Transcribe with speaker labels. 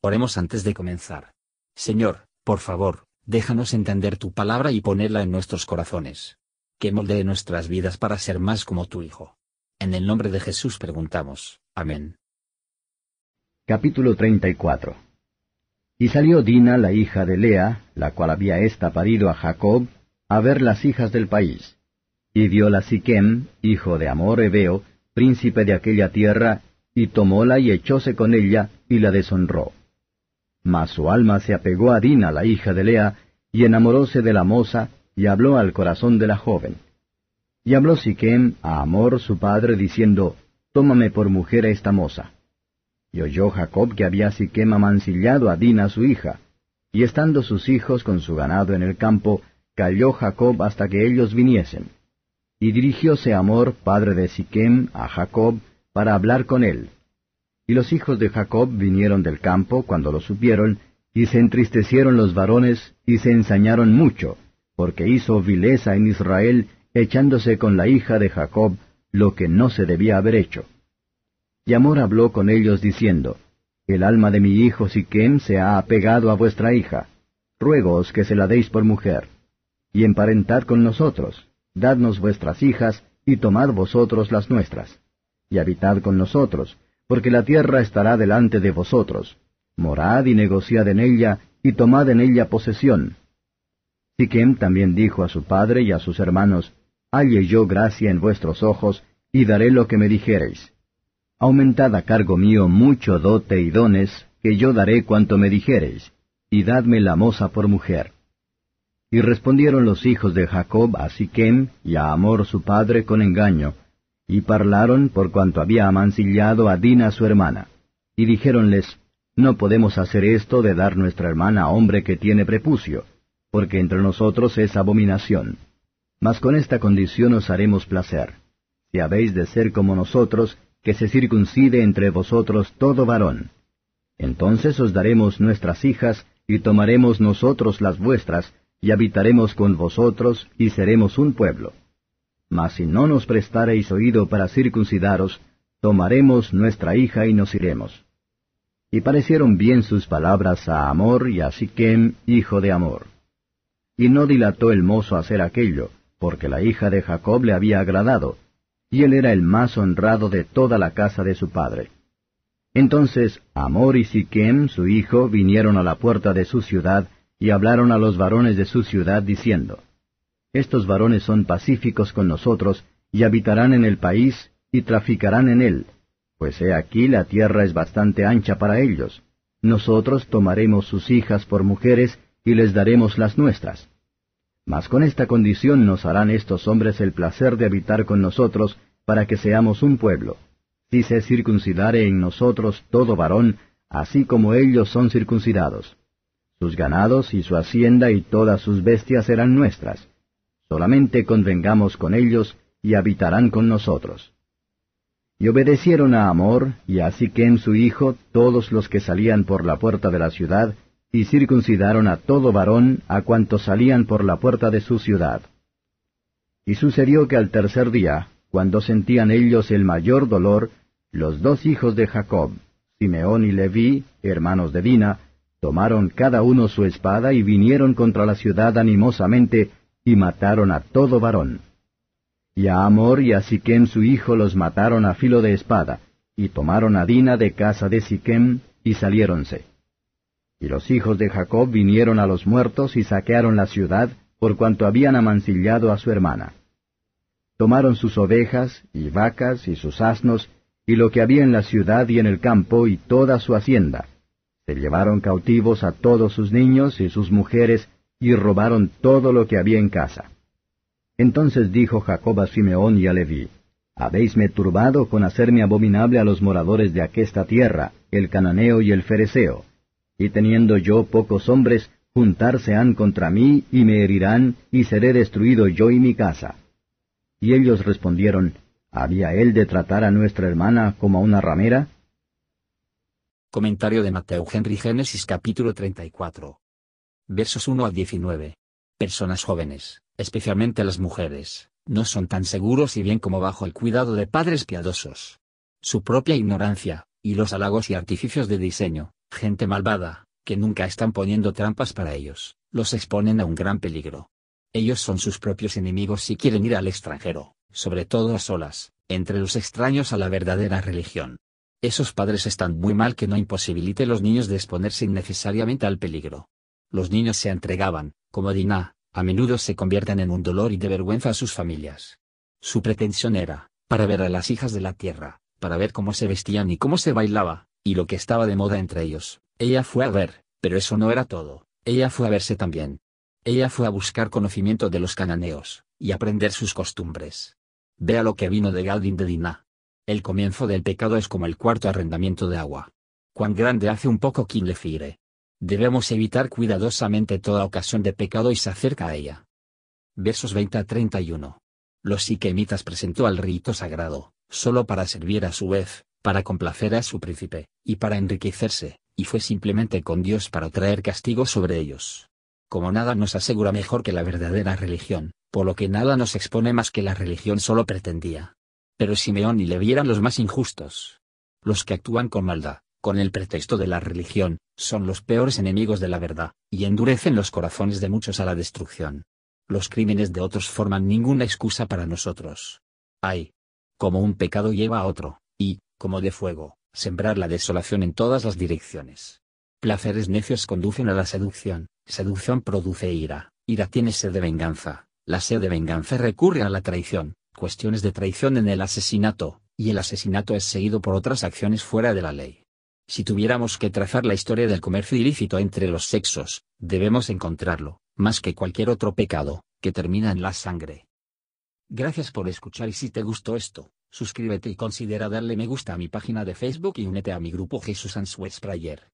Speaker 1: Oremos antes de comenzar. Señor, por favor, déjanos entender tu palabra y ponerla en nuestros corazones. Que moldee nuestras vidas para ser más como tu Hijo. En el nombre de Jesús preguntamos. Amén.
Speaker 2: Capítulo 34 Y salió Dina, la hija de Lea, la cual había ésta parido a Jacob, a ver las hijas del país. Y viola Siquem, hijo de Amor Ebeo, príncipe de aquella tierra, y tomóla y echóse con ella, y la deshonró. Mas su alma se apegó a Dina, la hija de Lea, y enamoróse de la moza, y habló al corazón de la joven. Y habló Siquem a Amor su padre, diciendo, Tómame por mujer a esta moza. Y oyó Jacob que había Siquem amancillado a Dina su hija, y estando sus hijos con su ganado en el campo, calló Jacob hasta que ellos viniesen. Y dirigióse Amor, padre de Siquem, a Jacob, para hablar con él. Y los hijos de Jacob vinieron del campo cuando lo supieron, y se entristecieron los varones, y se ensañaron mucho, porque hizo vileza en Israel, echándose con la hija de Jacob, lo que no se debía haber hecho. Y Amor habló con ellos diciendo, El alma de mi hijo Siquem se ha apegado a vuestra hija, ruegoos que se la deis por mujer, y emparentad con nosotros, dadnos vuestras hijas, y tomad vosotros las nuestras, y habitad con nosotros, porque la tierra estará delante de vosotros. Morad y negociad en ella, y tomad en ella posesión. Siquem también dijo a su padre y a sus hermanos, Halle yo gracia en vuestros ojos, y daré lo que me dijereis. Aumentad a cargo mío mucho dote y dones, que yo daré cuanto me dijereis, y dadme la moza por mujer. Y respondieron los hijos de Jacob a Siquem y a Amor su padre con engaño, y parlaron por cuanto había amancillado a Dina su hermana. Y dijéronles, No podemos hacer esto de dar nuestra hermana a hombre que tiene prepucio, porque entre nosotros es abominación. Mas con esta condición os haremos placer. Si habéis de ser como nosotros, que se circuncide entre vosotros todo varón. Entonces os daremos nuestras hijas, y tomaremos nosotros las vuestras, y habitaremos con vosotros, y seremos un pueblo. Mas si no nos prestareis oído para circuncidaros, tomaremos nuestra hija y nos iremos. Y parecieron bien sus palabras a Amor y a Siquem, hijo de Amor. Y no dilató el mozo hacer aquello, porque la hija de Jacob le había agradado, y él era el más honrado de toda la casa de su padre. Entonces Amor y Siquem, su hijo, vinieron a la puerta de su ciudad, y hablaron a los varones de su ciudad, diciendo, estos varones son pacíficos con nosotros, y habitarán en el país, y traficarán en él, pues he aquí la tierra es bastante ancha para ellos. Nosotros tomaremos sus hijas por mujeres, y les daremos las nuestras. Mas con esta condición nos harán estos hombres el placer de habitar con nosotros, para que seamos un pueblo. Si se circuncidare en nosotros todo varón, así como ellos son circuncidados. Sus ganados y su hacienda y todas sus bestias serán nuestras solamente convengamos con ellos, y habitarán con nosotros. Y obedecieron a Amor, y a Siquem su hijo, todos los que salían por la puerta de la ciudad, y circuncidaron a todo varón, a cuantos salían por la puerta de su ciudad. Y sucedió que al tercer día, cuando sentían ellos el mayor dolor, los dos hijos de Jacob, Simeón y Leví, hermanos de Dina, tomaron cada uno su espada y vinieron contra la ciudad animosamente, y mataron a todo varón. Y a Amor y a Siquem su hijo los mataron a filo de espada, y tomaron a Dina de casa de Siquem, y saliéronse. Y los hijos de Jacob vinieron a los muertos y saquearon la ciudad, por cuanto habían amancillado a su hermana. Tomaron sus ovejas, y vacas, y sus asnos, y lo que había en la ciudad y en el campo, y toda su hacienda. Se llevaron cautivos a todos sus niños y sus mujeres, y robaron todo lo que había en casa. Entonces dijo Jacob a Simeón y a Leví, Habéisme turbado con hacerme abominable a los moradores de aquesta tierra, el cananeo y el fereceo, y teniendo yo pocos hombres, juntarse han contra mí y me herirán, y seré destruido yo y mi casa. Y ellos respondieron, ¿Había él de tratar a nuestra hermana como a una ramera?
Speaker 1: Comentario de Mateo Henry Génesis capítulo 34 versos 1 al 19. Personas jóvenes, especialmente las mujeres, no son tan seguros y bien como bajo el cuidado de padres piadosos. Su propia ignorancia, y los halagos y artificios de diseño, gente malvada, que nunca están poniendo trampas para ellos, los exponen a un gran peligro. Ellos son sus propios enemigos si quieren ir al extranjero, sobre todo a solas, entre los extraños a la verdadera religión. Esos padres están muy mal que no imposibilite a los niños de exponerse innecesariamente al peligro. Los niños se entregaban, como Dinah, a menudo se convierten en un dolor y de vergüenza a sus familias. Su pretensión era, para ver a las hijas de la tierra, para ver cómo se vestían y cómo se bailaba, y lo que estaba de moda entre ellos. Ella fue a ver, pero eso no era todo, ella fue a verse también. Ella fue a buscar conocimiento de los cananeos, y aprender sus costumbres. Vea lo que vino de Galdin de Dinah. El comienzo del pecado es como el cuarto arrendamiento de agua. Cuán grande hace un poco quien le fire. Debemos evitar cuidadosamente toda ocasión de pecado y se acerca a ella. Versos 20 a 31. Los siquemitas presentó al rito sagrado, solo para servir a su vez, para complacer a su príncipe, y para enriquecerse, y fue simplemente con Dios para traer castigo sobre ellos. Como nada nos asegura mejor que la verdadera religión, por lo que nada nos expone más que la religión solo pretendía. Pero Simeón y le vieran los más injustos. Los que actúan con maldad, con el pretexto de la religión, son los peores enemigos de la verdad, y endurecen los corazones de muchos a la destrucción. Los crímenes de otros forman ninguna excusa para nosotros. Ay. Como un pecado lleva a otro, y, como de fuego, sembrar la desolación en todas las direcciones. Placeres necios conducen a la seducción, seducción produce ira, ira tiene sed de venganza, la sed de venganza recurre a la traición, cuestiones de traición en el asesinato, y el asesinato es seguido por otras acciones fuera de la ley. Si tuviéramos que trazar la historia del comercio ilícito entre los sexos, debemos encontrarlo, más que cualquier otro pecado, que termina en la sangre. Gracias por escuchar y si te gustó esto, suscríbete y considera darle me gusta a mi página de Facebook y únete a mi grupo Jesús Answers Prayer.